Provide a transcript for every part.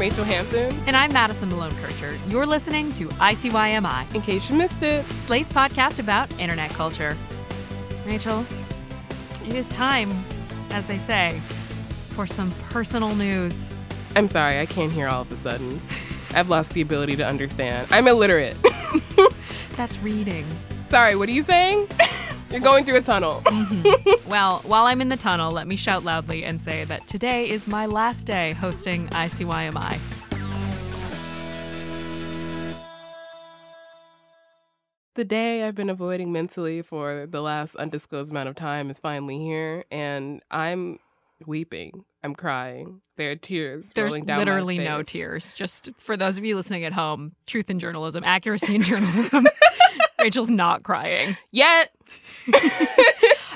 I'm Rachelle Hampton. And I'm Madison Malone Kircher. You're listening to ICYMI, In case you missed it, Slate's podcast about internet culture. Rachelle, it is time, as they say, for some personal news. I'm sorry, I can't hear all of a sudden. I've lost the ability to understand. I'm illiterate. That's reading. sorry, what are you saying? You're going through a tunnel. Mm-hmm. Well, while I'm in the tunnel, let me shout loudly and say that today is my last day hosting ICYMI. the day I've been avoiding mentally for the last undisclosed amount of time is finally here, and I'm weeping. I'm crying. There are tears There's rolling down my literally no tears. Just for those of you listening at home, truth in journalism, accuracy in journalism. Rachelle's not crying. Yet.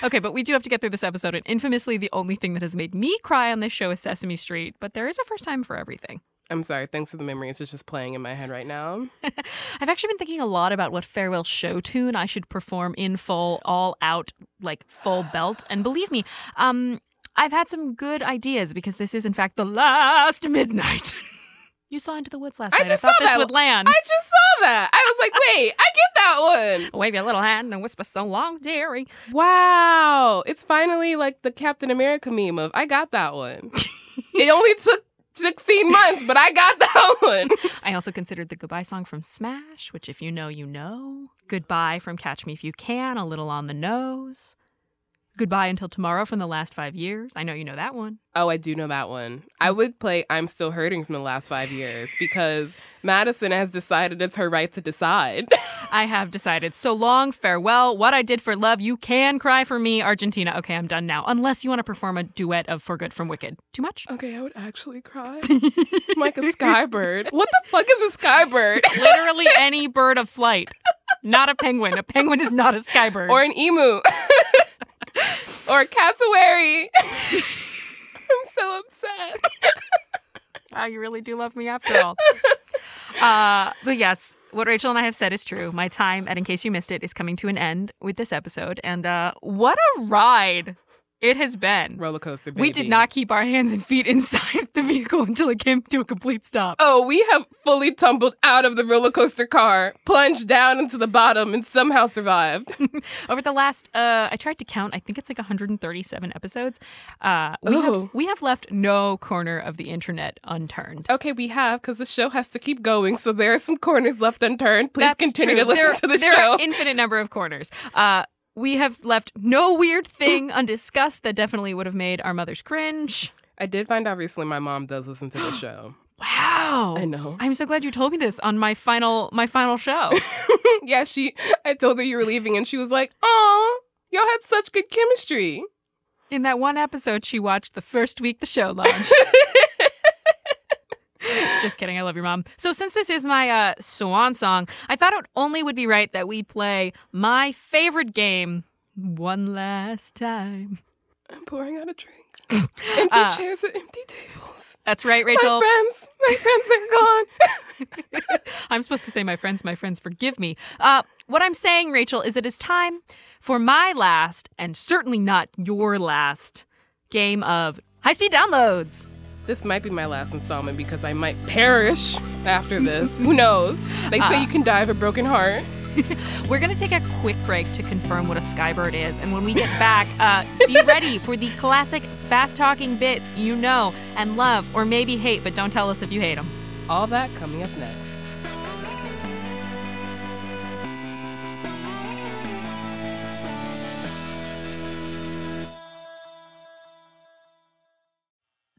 Okay, but we do have to get through this episode. And infamously, the only thing that has made me cry on this show is Sesame Street. But there is a first time for everything. I'm sorry. Thanks for the memories. It's just playing in my head right now. I've actually been thinking a lot about what farewell show tune I should perform in full, all out, like full belt. And believe me, um, I've had some good ideas because this is, in fact, the last midnight. You saw Into the Woods last I night. just I thought saw this that. would land. I just saw that. I was like, wait, I get that one. Wave your little hand and whisper so long, dearie. Wow. It's finally like the Captain America meme of I got that one. it only took 16 months, but I got that one. I also considered the goodbye song from Smash, which, if you know, you know. Goodbye from Catch Me If You Can, a little on the nose. Goodbye until tomorrow from the last five years. I know you know that one. Oh, I do know that one. I would play I'm Still Hurting from the last five years because Madison has decided it's her right to decide. I have decided. So long, farewell. What I did for love, you can cry for me, Argentina. Okay, I'm done now. Unless you want to perform a duet of For Good from Wicked. Too much? okay, I would actually cry. I'm like a skybird. What the fuck is a skybird? Literally any bird of flight. Not a penguin. A penguin is not a skybird. or an emu. or cassowary. I'm so upset. Wow, you really do love me after all. uh, but yes, what Rachelle and I have said is true. My time at In Case You Missed It is coming to an end with this episode. And uh, what a ride it has been. Roller coaster, baby. We did not keep our hands and feet inside the vehicle until it came to a complete stop. Oh, we have fully tumbled out of the roller coaster car, plunged down into the bottom, and somehow survived. Over the last, uh, I tried to count. I think it's like 137 episodes. Uh, we Ooh. have we have left no corner of the internet unturned. okay, we have, because the show has to keep going, so there are some corners left unturned. Please That's continue true. to listen there, to the there show. There are infinite number of corners. Uh, we have left no weird thing undiscussed that definitely would have made our mothers cringe. I did find out recently my mom does listen to the show. Wow. I know. I'm so glad you told me this on my final my final show. yeah, she. I told her you were leaving, and she was like, "Aw, y'all had such good chemistry." In that one episode, she watched the first week the show launched. Just kidding. I love your mom. So, since this is my uh, swan song, I thought it only would be right that we play my favorite game one last time. I'm pouring out a drink. empty Uh, chairs and empty tables. That's right, Rachelle. My friends, my friends are gone. I'm supposed to say, my friends, my friends, forgive me. Uh, what I'm saying, Rachelle, is it is time for my last, and certainly not your last, game of high speed downloads. This might be my last installment because I might perish after this. Who knows? They say you can die of a broken heart. We're going to take a quick break to confirm what a skybird is. And when we get back, uh, be ready for the classic fast talking bits you know and love, or maybe hate, but don't tell us if you hate them. All that coming up next.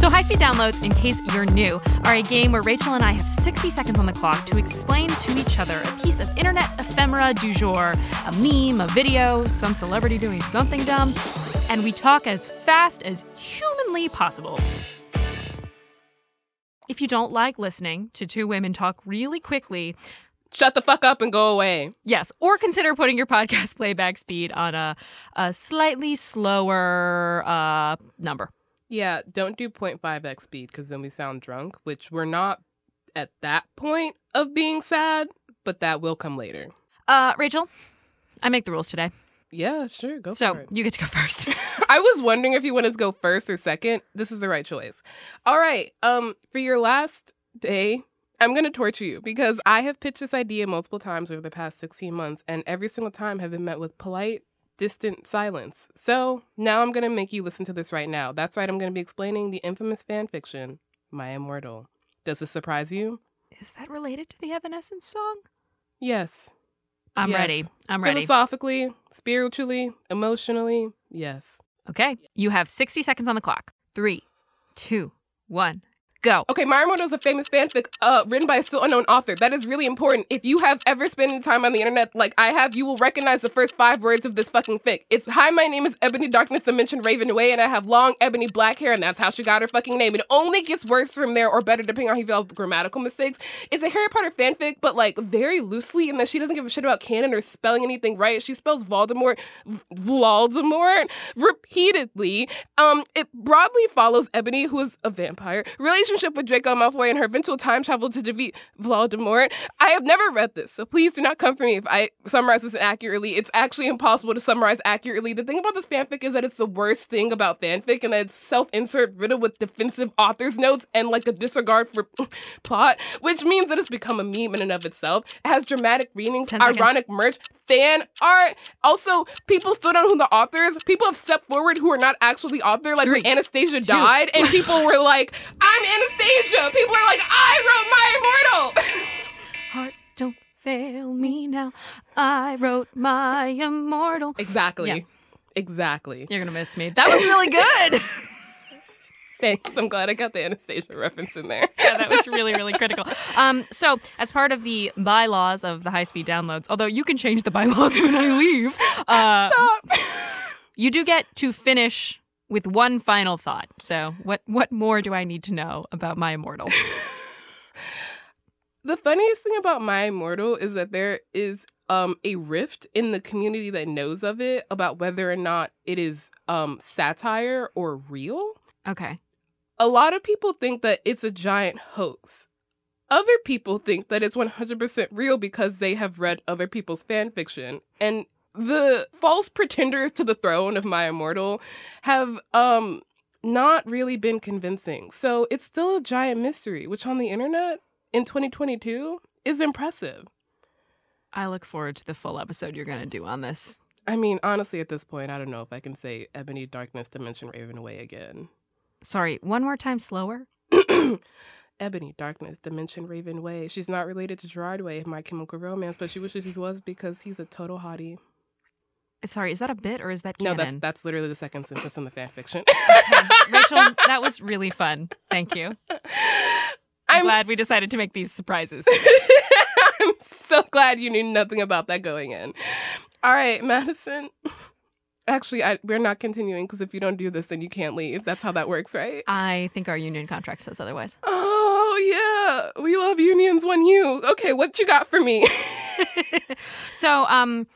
So, High Speed Downloads, in case you're new, are a game where Rachelle and I have 60 seconds on the clock to explain to each other a piece of internet ephemera du jour, a meme, a video, some celebrity doing something dumb, and we talk as fast as humanly possible. If you don't like listening to two women talk really quickly, Shut the fuck up and go away. Yes, or consider putting your podcast playback speed on a, a slightly slower uh, number. Yeah, don't do 0.5x speed because then we sound drunk, which we're not at that point of being sad, but that will come later. Uh, Rachelle, I make the rules today, Yeah, sure. Go so for it. you get to go first. I was wondering if you wanted to go first or second. This is the right choice. All right. Um, for your last day, I'm gonna torture you because I have pitched this idea multiple times over the past 16 months, and every single time have been met with polite, distant silence. So now I'm gonna make you listen to this right now. That's right. I'm gonna be explaining the infamous fan fiction, My Immortal. Does this surprise you? Is that related to the Evanescence song? Yes. I'm Yes. ready. I'm ready. Philosophically, spiritually, emotionally, yes. Okay. You have 60 seconds on the clock. Three, two, one, go. Okay, My is a famous fanfic uh, written by a still unknown author. That is really important. If you have ever spent time on the internet like I have, you will recognize the first five words of this fucking fic. It's Hi, my name is Ebony Darkness Dimension Raven Way, and I have long ebony black hair, and that's how she got her fucking name. It only gets worse from there or better depending on how you feel grammatical mistakes. It's a Harry Potter fanfic, but like very loosely in that she doesn't give a shit about canon or spelling anything right. She spells Voldemort, Voldemort repeatedly. Um, it broadly follows Ebony, who is a vampire, relationship with Draco Malfoy and her eventual time travel to defeat Voldemort. I have never read this, so please do not come for me if I summarize this inaccurately. It's actually impossible to summarize accurately. The thing about this fanfic is that it's the worst thing about fanfic, and that it's self-insert riddled with defensive author's notes and like a disregard for plot, which means that it's become a meme in and of itself. It has dramatic readings, 10 ironic merch, fan art. Also, people still don't know who the author is. People have stepped forward who are not actually the author, like when Three, Anastasia died, and people were like, "I'm Anastasia." People are like, "I wrote My Immortal." Heart, don't fail me now. I wrote my immortal. exactly. Yeah. Exactly. You're going to miss me. That was really good. Thanks. I'm glad I got the Anastasia reference in there. yeah, that was really, really critical. Um, so, as part of the bylaws of the high speed downloads, although you can change the bylaws when I leave, uh, Stop. you do get to finish with one final thought. So, what what more do I need to know about my immortal? The funniest thing about My Immortal is that there is um a rift in the community that knows of it about whether or not it is um satire or real. Okay. A lot of people think that it's a giant hoax. Other people think that it's 100% real because they have read other people's fan fiction. And the false pretenders to the throne of My Immortal have um not really been convincing. So it's still a giant mystery, which on the internet in 2022 is impressive. I look forward to the full episode you're going to do on this. I mean, honestly, at this point, I don't know if I can say Ebony Darkness Dimension Raven away again. Sorry, one more time slower. Ebony Darkness Dimension Raven Way. She's not related to Gerard Way My Chemical Romance, but she wishes she was because he's a total hottie. Sorry, is that a bit or is that No, that's that's literally the second sentence in the fan fiction. Okay. Rachelle, that was really fun. Thank you. I'm I'm glad we decided to make these surprises. I'm so glad you knew nothing about that going in. All right, Madison. Actually, I, we're not continuing because if you don't do this, then you can't leave. That's how that works, right? I think our union contract says otherwise. Oh yeah, we love unions. One you. Okay, what you got for me? So, um,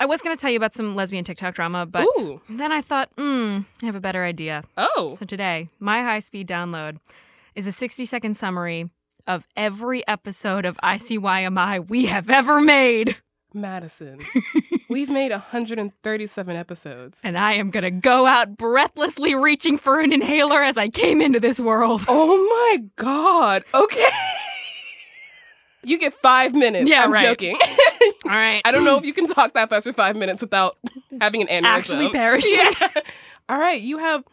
I was going to tell you about some lesbian TikTok drama, but Ooh. then I thought, hmm, I have a better idea. Oh. So today, my high speed download is a 60 second summary of every episode of ICYMI we have ever made. Madison, we've made 137 episodes. And I am gonna go out breathlessly reaching for an inhaler as I came into this world. Oh my god. Okay. you get five minutes. Yeah, I'm right. joking. All right. I don't know if you can talk that fast for five minutes without having an aneurysm. Actually perishing. Yeah. All right, you have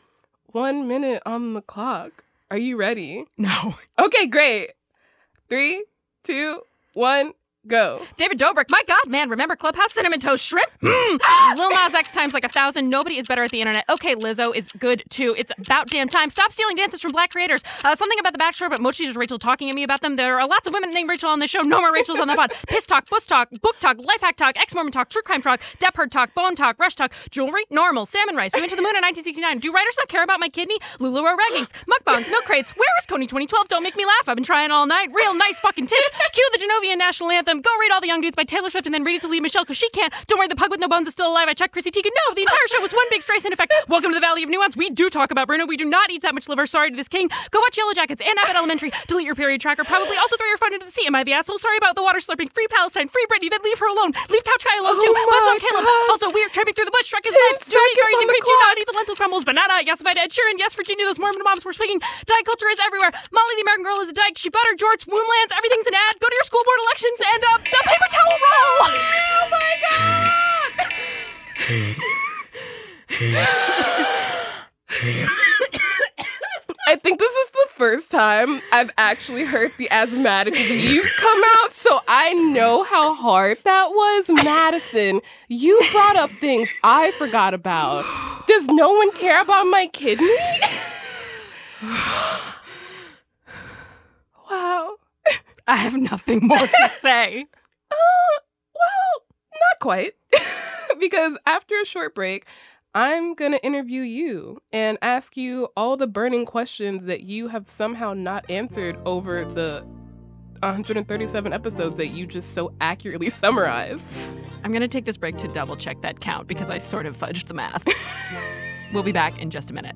one minute on the clock. Are you ready? No. Okay, great. Three, two, one, go. David Dobrik, my God, man, remember Clubhouse Cinnamon Toast Shrimp? Mm. Lil Nas X times like a thousand. Nobody is better at the internet. Okay, Lizzo is good too. It's about damn time. Stop stealing dances from black creators. Uh, something about The Bachelor, but mostly just Rachel talking at me about them. There are lots of women named Rachelle on the show. No more Rachels on the pod. Piss talk, bus talk, book talk, life hack talk, ex Mormon talk, true crime talk, Depp Heard talk, bone talk, rush talk, jewelry, normal, salmon rice. We went to the moon in 1969. Do writers not care about my kidney? LuLaRoe raggings, mukbangs, milk crates. Where is Kony 2012? Don't make me laugh. I've been trying all night. Real nice fucking tits. Cue the Genovian national anthem. Go read all the young dudes by Taylor Swift and then read it to Lea Michele because she can't. Don't worry, the pug with no bones is still alive. I checked Chrissy Teigen. No, the entire show was one big Streisand effect. Welcome to the Valley of Nuance. We do talk about Bruno. We do not eat that much liver. Sorry to this king. Go watch Yellow Jackets and Abbott Elementary. Delete your period tracker. Probably also throw your phone into the sea. Am I the asshole? Sorry about the water slurping. Free Palestine. Free Britney. Then leave her alone. Leave Couch Guy alone too. Oh What's my on Caleb? Also weird. Tramping through the bush. Shrek is Ten life. Do eat seconds berries on and the cream. Do not eat the lentil crumbles. Banana. Yassified Ed Sheeran. Yes, Virginia. Those Mormon moms were speaking. Diet culture is everywhere. Molly the American Girl is a dyke. She butter George Womblands. Everything's an ad. Go to your school board elections and uh, a paper towel roll. oh my god. I think this is the first time I've actually heard the asthmatic wheeze come out, so I know how hard that was. Madison, you brought up things I forgot about. Does no one care about my kidney? wow. I have nothing more to say. Uh, well, not quite. because after a short break, I'm going to interview you and ask you all the burning questions that you have somehow not answered over the 137 episodes that you just so accurately summarized. I'm going to take this break to double check that count because I sort of fudged the math. we'll be back in just a minute.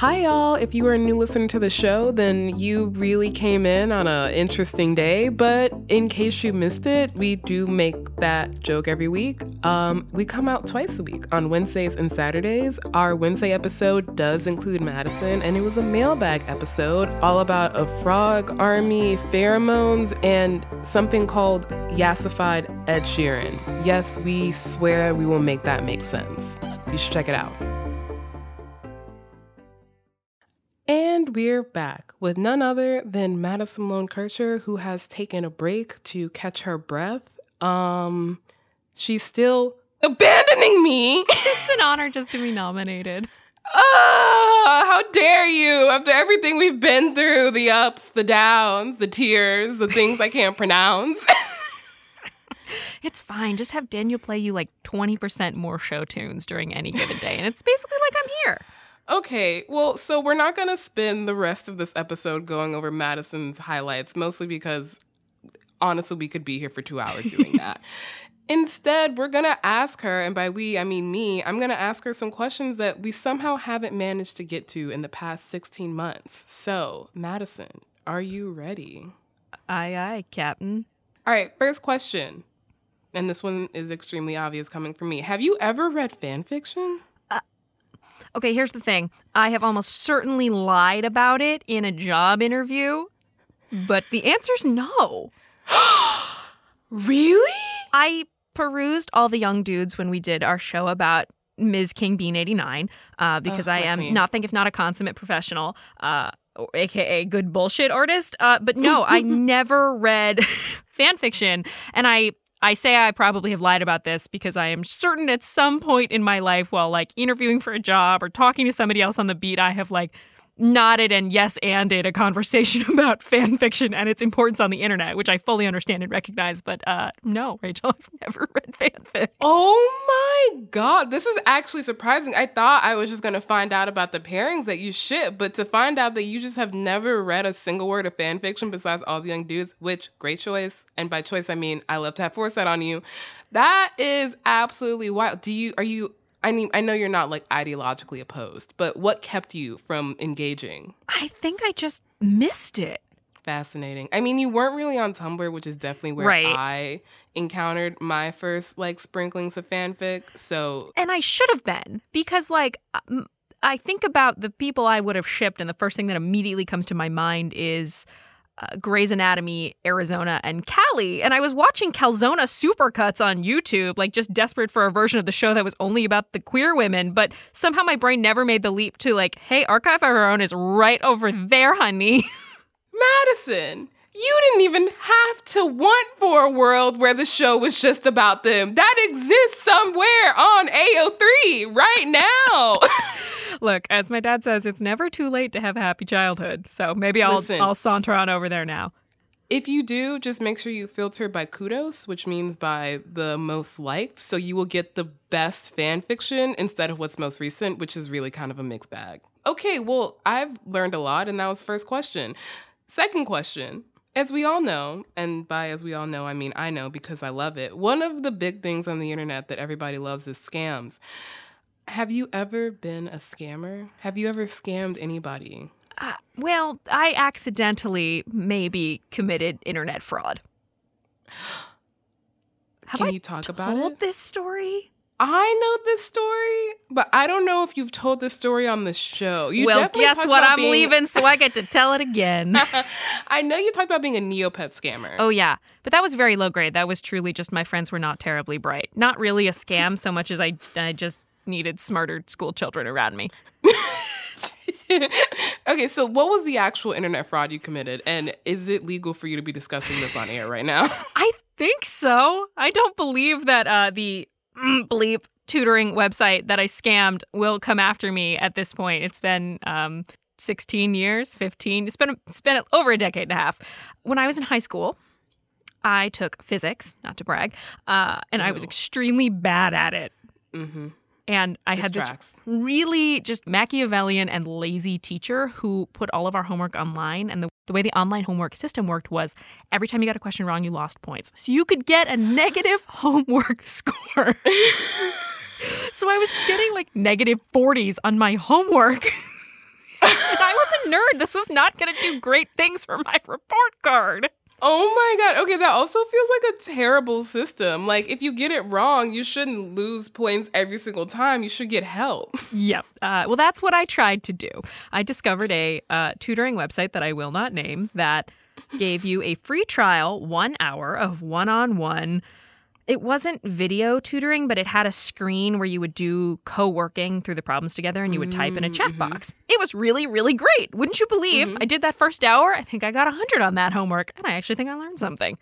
Hi, y'all. If you are a new listener to the show, then you really came in on an interesting day. But in case you missed it, we do make that joke every week. Um, we come out twice a week on Wednesdays and Saturdays. Our Wednesday episode does include Madison, and it was a mailbag episode all about a frog army, pheromones, and something called yassified Ed Sheeran. Yes, we swear we will make that make sense. You should check it out. And we're back with none other than Madison Malone Kircher, who has taken a break to catch her breath. Um, she's still abandoning me. It's an honor just to be nominated. Ah, how dare you? After everything we've been through the ups, the downs, the tears, the things I can't pronounce. It's fine. Just have Daniel play you like 20% more show tunes during any given day. And it's basically like I'm here. Okay, well, so we're not going to spend the rest of this episode going over Madison's highlights, mostly because honestly, we could be here for two hours doing that. Instead, we're going to ask her, and by we, I mean me, I'm going to ask her some questions that we somehow haven't managed to get to in the past 16 months. So, Madison, are you ready? Aye, aye, Captain. All right, first question. And this one is extremely obvious coming from me. Have you ever read fan fiction? Okay, here's the thing. I have almost certainly lied about it in a job interview, but the answer's no. Really? I perused all the young dudes when we did our show about MsKingBean89 uh, because Oh, I am queen. nothing if not a consummate professional, uh, aka good bullshit artist. Uh, but no, I never read fan fiction, and I I say I probably have lied about this because I am certain at some point in my life while like interviewing for a job or talking to somebody else on the beat, I have like nodded and yes anded a conversation about fan fiction and its importance on the internet, which I fully understand and recognize. But uh, no, Rachelle, I've never read fanfic. Oh my god, this is actually surprising. I thought I was just gonna find out about the pairings that you ship, but to find out that you just have never read a single word of fan fiction besides All the Young Dudes, which great choice. And by choice I mean I love to have foresight on you. That is absolutely wild. Do you are you I mean, I know you're not like ideologically opposed, but what kept you from engaging? I think I just missed it. Fascinating. I mean, you weren't really on Tumblr, which is definitely where Right. I encountered my first like sprinklings of fanfic. So, And I should have been because, like, I think about the people I would have shipped, and the first thing that immediately comes to my mind is uh, Grey's Anatomy, Arizona, and Callie. And I was watching Calzona supercuts on YouTube, like just desperate for a version of the show that was only about the queer women. But somehow my brain never made the leap to, like, hey, Archive of Our Own is right over there, honey. Madison, you didn't even have to want for a world where the show was just about them. That exists somewhere on AO3 right now. Look, as my dad says, it's never too late to have a happy childhood. So maybe I'll Listen. I'll saunter on over there now. If you do, just make sure you filter by kudos, which means by the most liked. So you will get the best fan fiction instead of what's most recent, which is really kind of a mixed bag. Okay, well, I've learned a lot, and that was the first question. Second question. As we all know, and by as we all know, I mean I know because I love it, one of the big things on the internet that everybody loves is scams. Have you ever been a scammer? Have you ever scammed anybody? Uh, well, I accidentally maybe committed internet fraud. Have Can I you talk about told it? this story? I know this story, but I don't know if you've told this story on the show. You well, guess what? I'm being- leaving, so I get to tell it again. I know you talked about being a Neopet scammer. oh yeah, but that was very low grade. That was truly just my friends were not terribly bright. Not really a scam so much as I I just needed smarter school children around me. okay, so what was the actual internet fraud you committed, and is it legal for you to be discussing this on air right now? I think so. I don't believe that uh, the bleep tutoring website that I scammed will come after me at this point. It's been um, 16 years, 15. It's been, it's been over a decade and a half. When I was in high school, I took physics, not to brag, uh, and I was extremely bad at it. mm-hmm. And I This had this tracks. really just Machiavellian and lazy teacher who put all of our homework online. And the, the way the online homework system worked was every time you got a question wrong, you lost points. So you could get a negative homework score. so I was getting like negative 40s on my homework. and I was a nerd. This was not going to do great things for my report card. Oh my god. Okay, that also feels like a terrible system. Like if you get it wrong, you shouldn't lose points every single time. You should get help. Yep. Uh, well, that's what I tried to do. I discovered a uh, tutoring website that I will not name that gave you a free trial, one hour of one on one. It wasn't video tutoring, but it had a screen where you would do co working through the problems together and you would type in a mm, mm-hmm. chat box. It was really, really great. Wouldn't you believe? Mm-hmm. I did that first hour. I think I got 100 on that homework, and I actually think I learned something.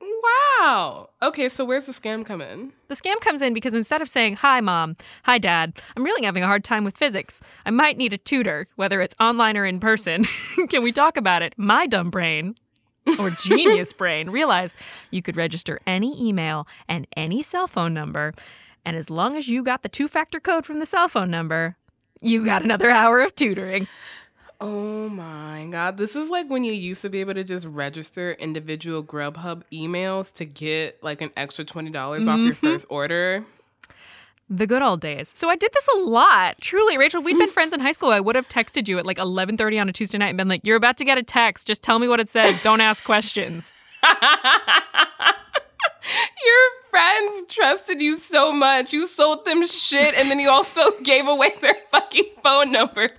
Wow. Okay, so where's the scam come in? The scam comes in because instead of saying, Hi, mom, hi, dad, I'm really having a hard time with physics. I might need a tutor, whether it's online or in person. Can we talk about it? My dumb brain or genius brain realized you could register any email and any cell phone number. And as long as you got the two factor code from the cell phone number, you got another hour of tutoring. Oh my god. This is like when you used to be able to just register individual Grubhub emails to get like an extra $20 off Mm-hmm. your first order. The good old days. So I did this a lot. Truly, Rachelle, if we'd been mm. friends in high school, I would have texted you at like 11:30 on a Tuesday night and been like, "You're about to get a text. Just tell me what it says. Don't ask questions." Your friends trusted you so much. You sold them shit and then you also gave away their fucking phone numbers.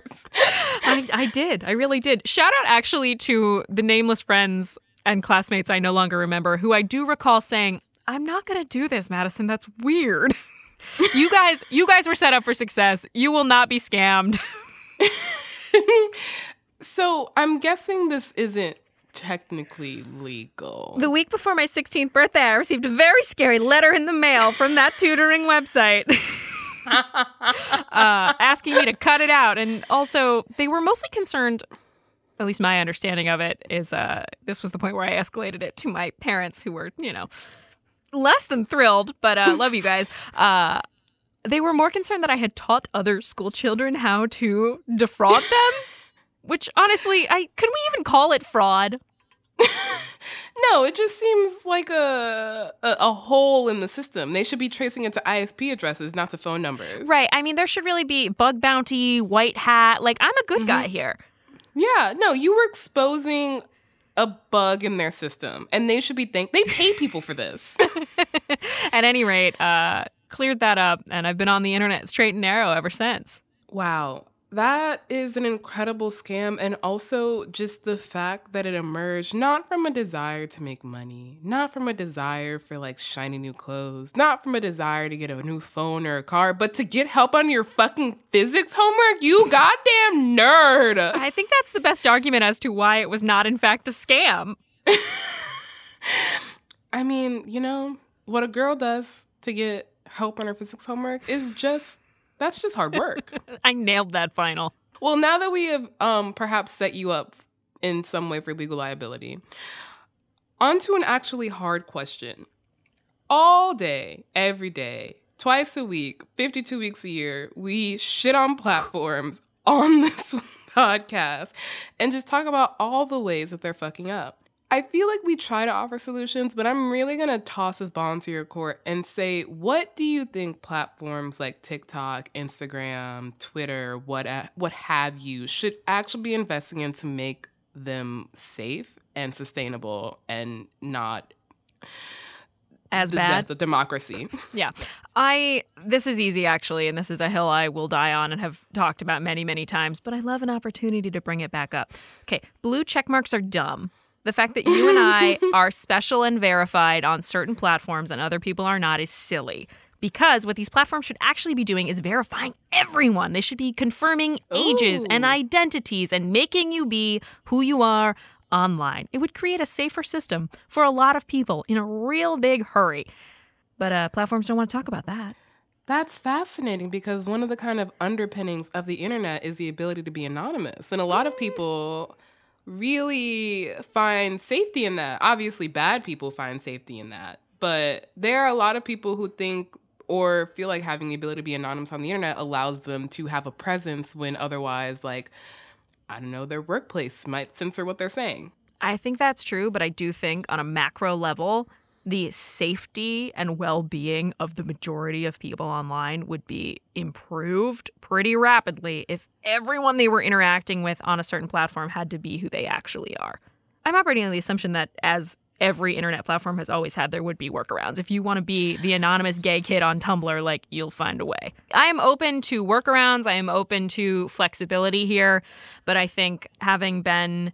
I, I did. I really did. Shout out actually to the nameless friends and classmates I no longer remember who I do recall saying, "I'm not going to do this, Madison. That's weird." you guys, you guys were set up for success. You will not be scammed. So I'm guessing this isn't technically legal. The week before my 16th birthday, I received a very scary letter in the mail from that tutoring website. uh, asking me to cut it out. And also, they were mostly concerned, at least my understanding of it is uh, this was the point where I escalated it to my parents, who were, you know, less than thrilled, but uh, love you guys. Uh, they were more concerned that I had taught other school children how to defraud them. Which honestly, I could we even call it fraud? no, it just seems like a, a a hole in the system. They should be tracing it to ISP addresses, not to phone numbers. Right. I mean, there should really be bug bounty, white hat. Like, I'm a good guy here. Yeah, no, you were exposing a bug in their system, and they should be thank. They pay people for this. At any rate, uh, cleared that up, and I've been on the internet straight and narrow ever since. wow, that is an incredible scam, and also just the fact that it emerged not from a desire to make money, not from a desire for like shiny new clothes, not from a desire to get a new phone or a car, but to get help on your fucking physics homework. You goddamn nerd. I think that's the best argument as to why it was not, in fact, a scam. I mean, you know, what a girl does to get help on her physics homework is just that's just hard work. I nailed that final. well, now that we have um perhaps set you up in some way for legal liability, onto an actually hard question. All day, every day, twice a week, 52 weeks a year, we shit on platforms on this podcast and just talk about all the ways that they're fucking up. I feel like we try to offer solutions, but I'm really gonna toss this ball into your court and say, what do you think platforms like TikTok, Instagram, Twitter, what what have you should actually be investing in to make them safe and sustainable and not As the bad. of democracy? Yeah. I this is easy actually and this is a hill I will die on and have talked about many many times, but I love an opportunity to bring it back up. Okay, blue check marks are dumb. The fact that you and I are special and verified on certain platforms and other people are not is silly. Because what these platforms should actually be doing is verifying everyone. They should be confirming ages and identities and making you be who you are online. It would create a safer system for a lot of people in a real big hurry. But uh, platforms don't want to talk about that. That's fascinating because one of the kind of underpinnings of the internet is the ability to be anonymous. And a lot of people really find safety in that. Obviously, bad people find safety in that. But there are a lot of people who think or feel like having the ability to be anonymous on the internet allows them to have a presence when otherwise, like, I don't know, their workplace might censor what they're saying. I think that's true, but I do think on a macro level, the safety and well being of the majority of people online would be improved pretty rapidly if everyone they were interacting with on a certain platform had to be who they actually are. I'm operating on the assumption that as every internet platform has always had, there would be workarounds. If you want to be the anonymous gay kid on Tumblr, like you'll find a way. I am open to workarounds, I am open to flexibility here, but I think having been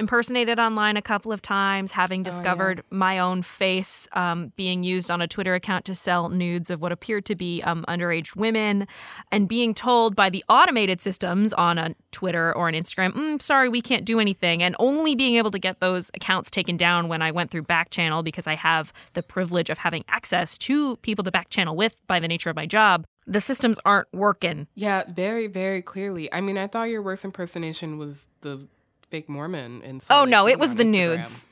impersonated online a couple of times, having discovered my own face um, being used on a Twitter account to sell nudes of what appeared to be um, underage women, and being told by the automated systems on a Twitter or an Instagram, mm, sorry, we can't do anything, and only being able to get those accounts taken down when I went through back channel because I have the privilege of having access to people to back channel with by the nature of my job. The systems aren't working. Yeah, very, very clearly. I mean, I thought your worst impersonation was the fake Mormon in Oh no, it was the Instagram. nudes.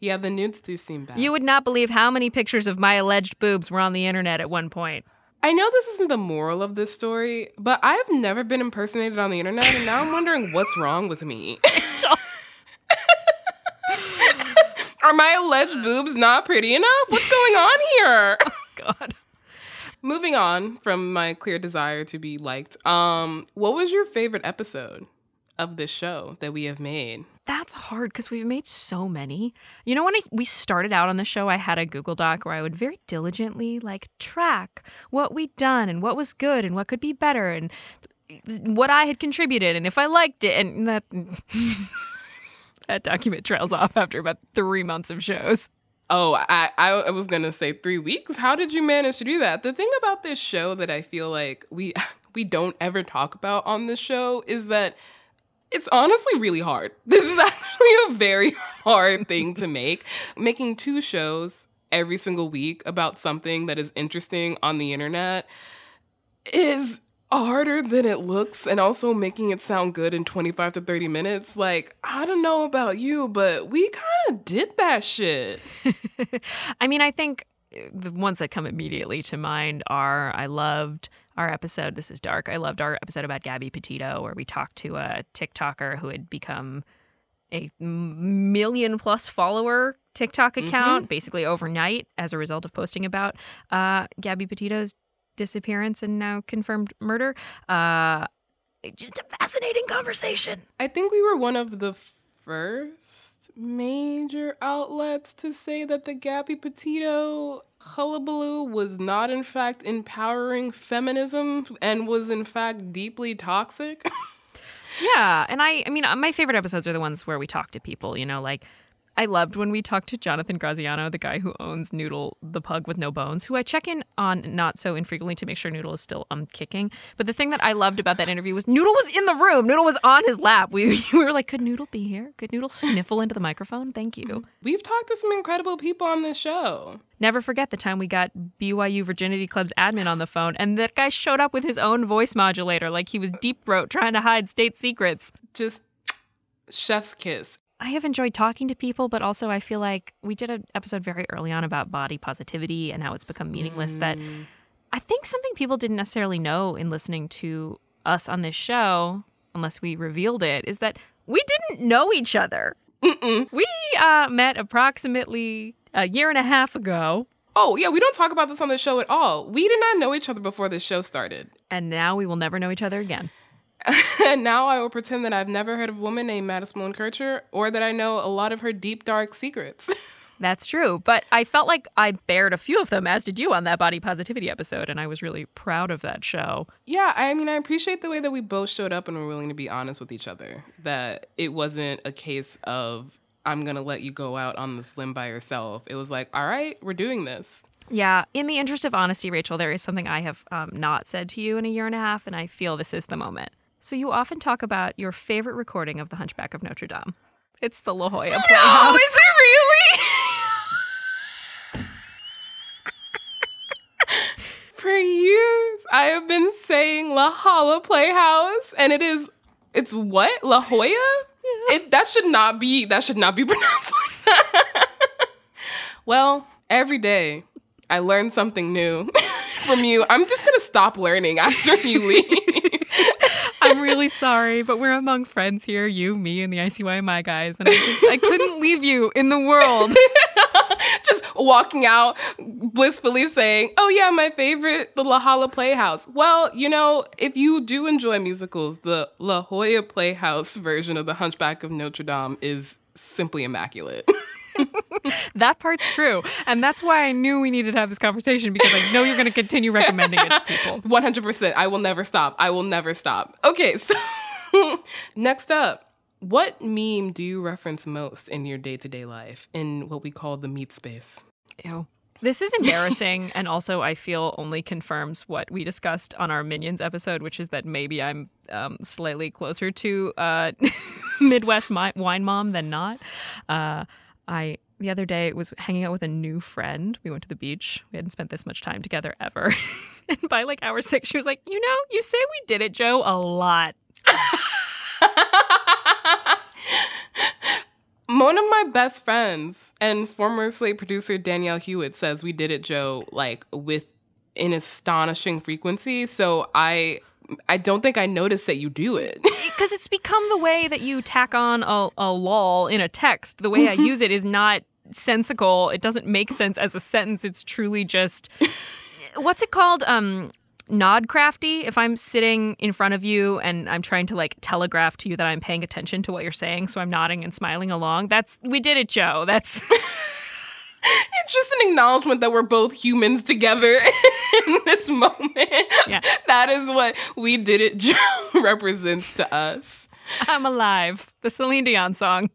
Yeah, the nudes do seem bad. You would not believe how many pictures of my alleged boobs were on the internet at one point. I know this isn't the moral of this story, but I've never been impersonated on the internet, and now I'm wondering what's wrong with me. Are my alleged boobs not pretty enough? What's going on here? God. Moving on from my clear desire to be liked, um, what was your favorite episode of this show that we have made? That's hard because we've made so many. You know, when I, we started out on the show, I had a Google Doc where I would very diligently like track what we'd done and what was good and what could be better and what I had contributed and if I liked it. And that that document trails off after about three months of shows. Oh, I, I was gonna say three weeks. How did you manage to do that? The thing about this show that I feel like we we don't ever talk about on the show is that It's honestly really hard. This is actually a very hard thing to make. Making two shows every single week about something that is interesting on the internet is harder than it looks and also making it sound good in 25 to 30 minutes. Like, I don't know about you, but we kind of did that shit. I mean, I think uh, the ones that come immediately to mind are I loved our episode. This is dark. I loved our episode about Gabby Petito, where we talked to a TikToker who had become a million plus follower TikTok account basically overnight as a result of posting about uh, Gabby Petito's disappearance and now confirmed murder. Uh, just a fascinating conversation. I think we were one of the first major outlets to say that the Gabby Petito hullabaloo was not, in fact, empowering feminism and was, in fact, deeply toxic. Yeah, and I I mean my favorite episodes are the ones where we talk to people, you know, like I loved when we talked to Jonathan Graziano, the guy who owns Noodle, the pug with no bones, who I check in on not so infrequently to make sure Noodle is still um kicking. But the thing that I loved about that interview was Noodle was in the room. Noodle was on his lap. We, we were like, could Noodle be here? Could Noodle sniffle into the microphone? Thank you. We've talked to some incredible people on this show. Never forget the time we got BYU Virginity Club's admin on the phone, and that guy showed up with his own voice modulator, like he was deep throat trying to hide state secrets. Just chef's kiss. I have enjoyed talking to people, but also I feel like we did an episode very early on about body positivity and how it's become meaningless. That I think something people didn't necessarily know in listening to us on this show, unless we revealed it, is that we didn't know each other. We uh, met approximately a year and a half ago, Oh, yeah, we don't talk about this on the show at all. We did not know each other before this show started. and now we will never know each other again. And now I will pretend that I've never heard of a woman named Madison Malone Kircher or that I know a lot of her deep, dark secrets. That's true. But I felt like I bared a few of them, as did you on that body positivity episode, and I was really proud of that show. yeah, I mean, I appreciate the way that we both showed up and were willing to be honest with each other. That it wasn't a case of, I'm going to let you go out on this limb by yourself. It was like, all right, we're doing this. Yeah, in the interest of honesty, Rachelle, there is something I have um, not said to you in a year and a half, and I feel this is the moment. So you often talk about your favorite recording of The Hunchback of Notre Dame. It's the La Jolla Playhouse. Oh, is it really? For years, I have been saying La Jolla Playhouse, and it is, it's what? La Jolla? It, that should not be, that should not be pronounced like that. well, every day I learn something new from you. I'm just gonna stop learning after you leave. I'm really sorry, but we're among friends here, you, me, and the ICYMI guys, and I just I couldn't leave you in the world. just walking out blissfully saying, "Oh yeah, my favorite, the La Jolla Playhouse." Well, you know, if you do enjoy musicals, the La Jolla Playhouse version of The Hunchback of Notre Dame is simply immaculate. That part's true. And that's why I knew we needed to have this conversation because I know you're going to continue recommending it to people. 100%. I will never stop. I will never stop. Okay, so next up, what meme do you reference most in your day-to-day life in what we call the meat space? Ew. This is embarrassing, and also I feel only confirms what we discussed on our Minions episode, which is that maybe I'm um, slightly closer to uh, Midwest mi- wine mom than not. Uh, I the other day was hanging out with a new friend. We went to the beach. We hadn't spent this much time together ever, and by like hour six, she was like, "You know, you say we did it, Joe, a lot." One of my best friends and former Slate producer Danielle Hewitt says we did it, Joe, like with an astonishing frequency. So I I don't think I notice that you do it. because it's become the way that you tack on a, a lol in a text. The way I use it is not sensical. It doesn't make sense as a sentence. It's truly just what's it called? Um, nod crafty. If I'm sitting in front of you and I'm trying to like telegraph to you that I'm paying attention to what you're saying, so I'm nodding and smiling along. That's we did it, Joe. That's it's just an acknowledgement that we're both humans together in this moment. Yeah. That is what we did it Joe represents to us. I'm alive. The Celine Dion song.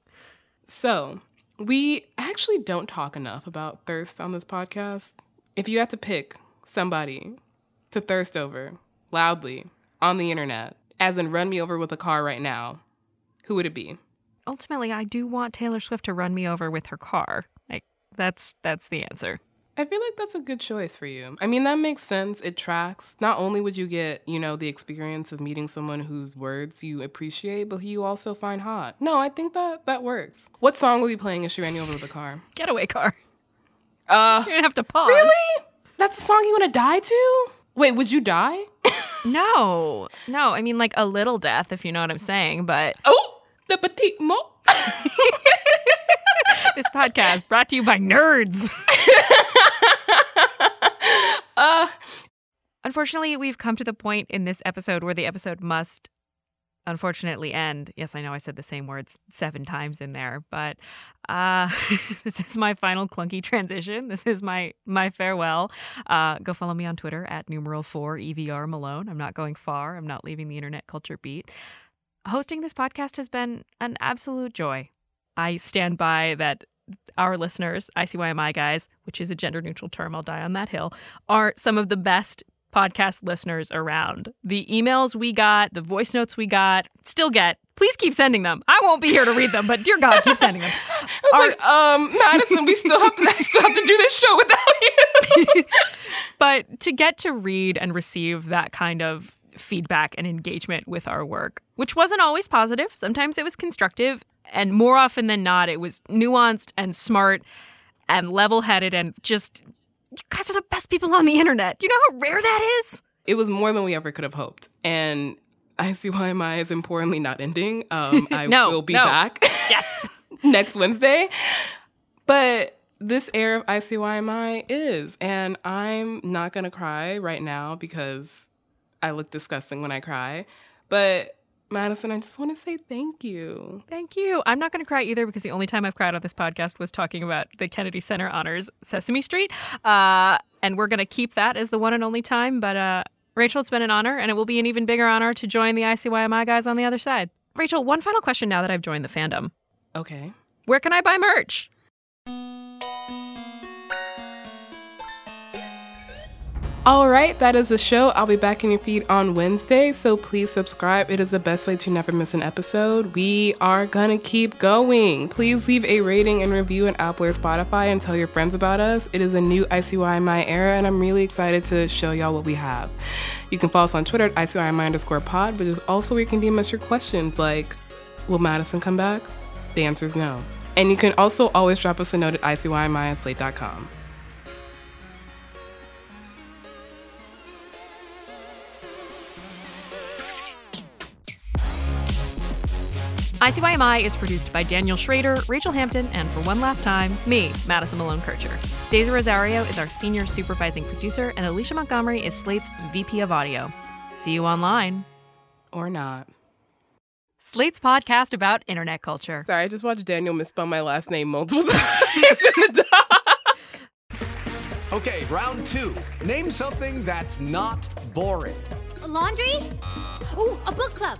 So, we actually don't talk enough about thirst on this podcast. If you had to pick somebody to thirst over loudly on the internet, as in run me over with a car right now, who would it be? Ultimately, I do want Taylor Swift to run me over with her car. That's that's the answer. I feel like that's a good choice for you. I mean, that makes sense. It tracks. Not only would you get, you know, the experience of meeting someone whose words you appreciate, but who you also find hot. No, I think that that works. What song will you playing if she ran you over with a car? Getaway car. Uh, You're gonna have to pause. really? That's a song you want to die to? Wait, would you die? No, no. I mean, like a little death, if you know what I'm saying. But Oh, le petit mot. this podcast brought to you by nerds. Uh, Unfortunately, we've come to the point in this episode where the episode must unfortunately end. Yes, I know I said the same words seven times in there, but uh, this is my final clunky transition. This is my my farewell. Uh, go follow me on Twitter at numeral four EVR Malone. I'm not going far. I'm not leaving the internet culture beat. Hosting this podcast has been an absolute joy. I stand by that our listeners, ICYMI guys, which is a gender neutral term, I'll die on that hill, are some of the best podcast listeners around. The emails we got, the voice notes we got, still get. Please keep sending them. I won't be here to read them, but dear God, keep sending them. I was like, um, Madison, we still have to, I still have to do this show without you. but to get to read and receive that kind of feedback and engagement with our work, which wasn't always positive, sometimes it was constructive, and more often than not, it was nuanced and smart and level headed and just, you guys are the best people on the internet. Do you know how rare that is? it was more than we ever could have hoped. And ICYMI is importantly not ending. Um, I No, will be no. back Yes. next Wednesday. But this air of ICYMI is. And I'm not going to cry right now because I look disgusting when I cry. But Madison, I just want to say thank you. Thank you. I'm not going to cry either because the only time I've cried on this podcast was talking about the Kennedy Center honors Sesame Street. Uh, and we're going to keep that as the one and only time. But uh, Rachelle, it's been an honor, and it will be an even bigger honor to join the ICYMI guys on the other side. Rachelle, one final question now that I've joined the fandom. Okay. Where can I buy merch? All right, that is the show. I'll be back in your feed on Wednesday, so please subscribe. It is the best way to never miss an episode. We are gonna keep going. Please leave a rating and review on Apple or Spotify and tell your friends about us. It is a new ICYMI era, and I'm really excited to show y'all what we have. You can follow us on Twitter at ICYMI underscore pod, which is also where you can DM us your questions like, will Madison come back? The answer is no. And you can also always drop us a note at ICYMI at slate.com. ICYMI is produced by Daniel Schroeder, Rachelle Hampton, and for one last time, me, Madison Malone Kircher. Daisy Rosario is our senior supervising producer, and Alicia Montgomery is Slate's VP of Audio. See you online. Or not. Slate's podcast about internet culture. Sorry, I just watched Daniel misspell my last name multiple times in the doc. Okay, round two. Name something that's not boring. A laundry? Ooh, a book club.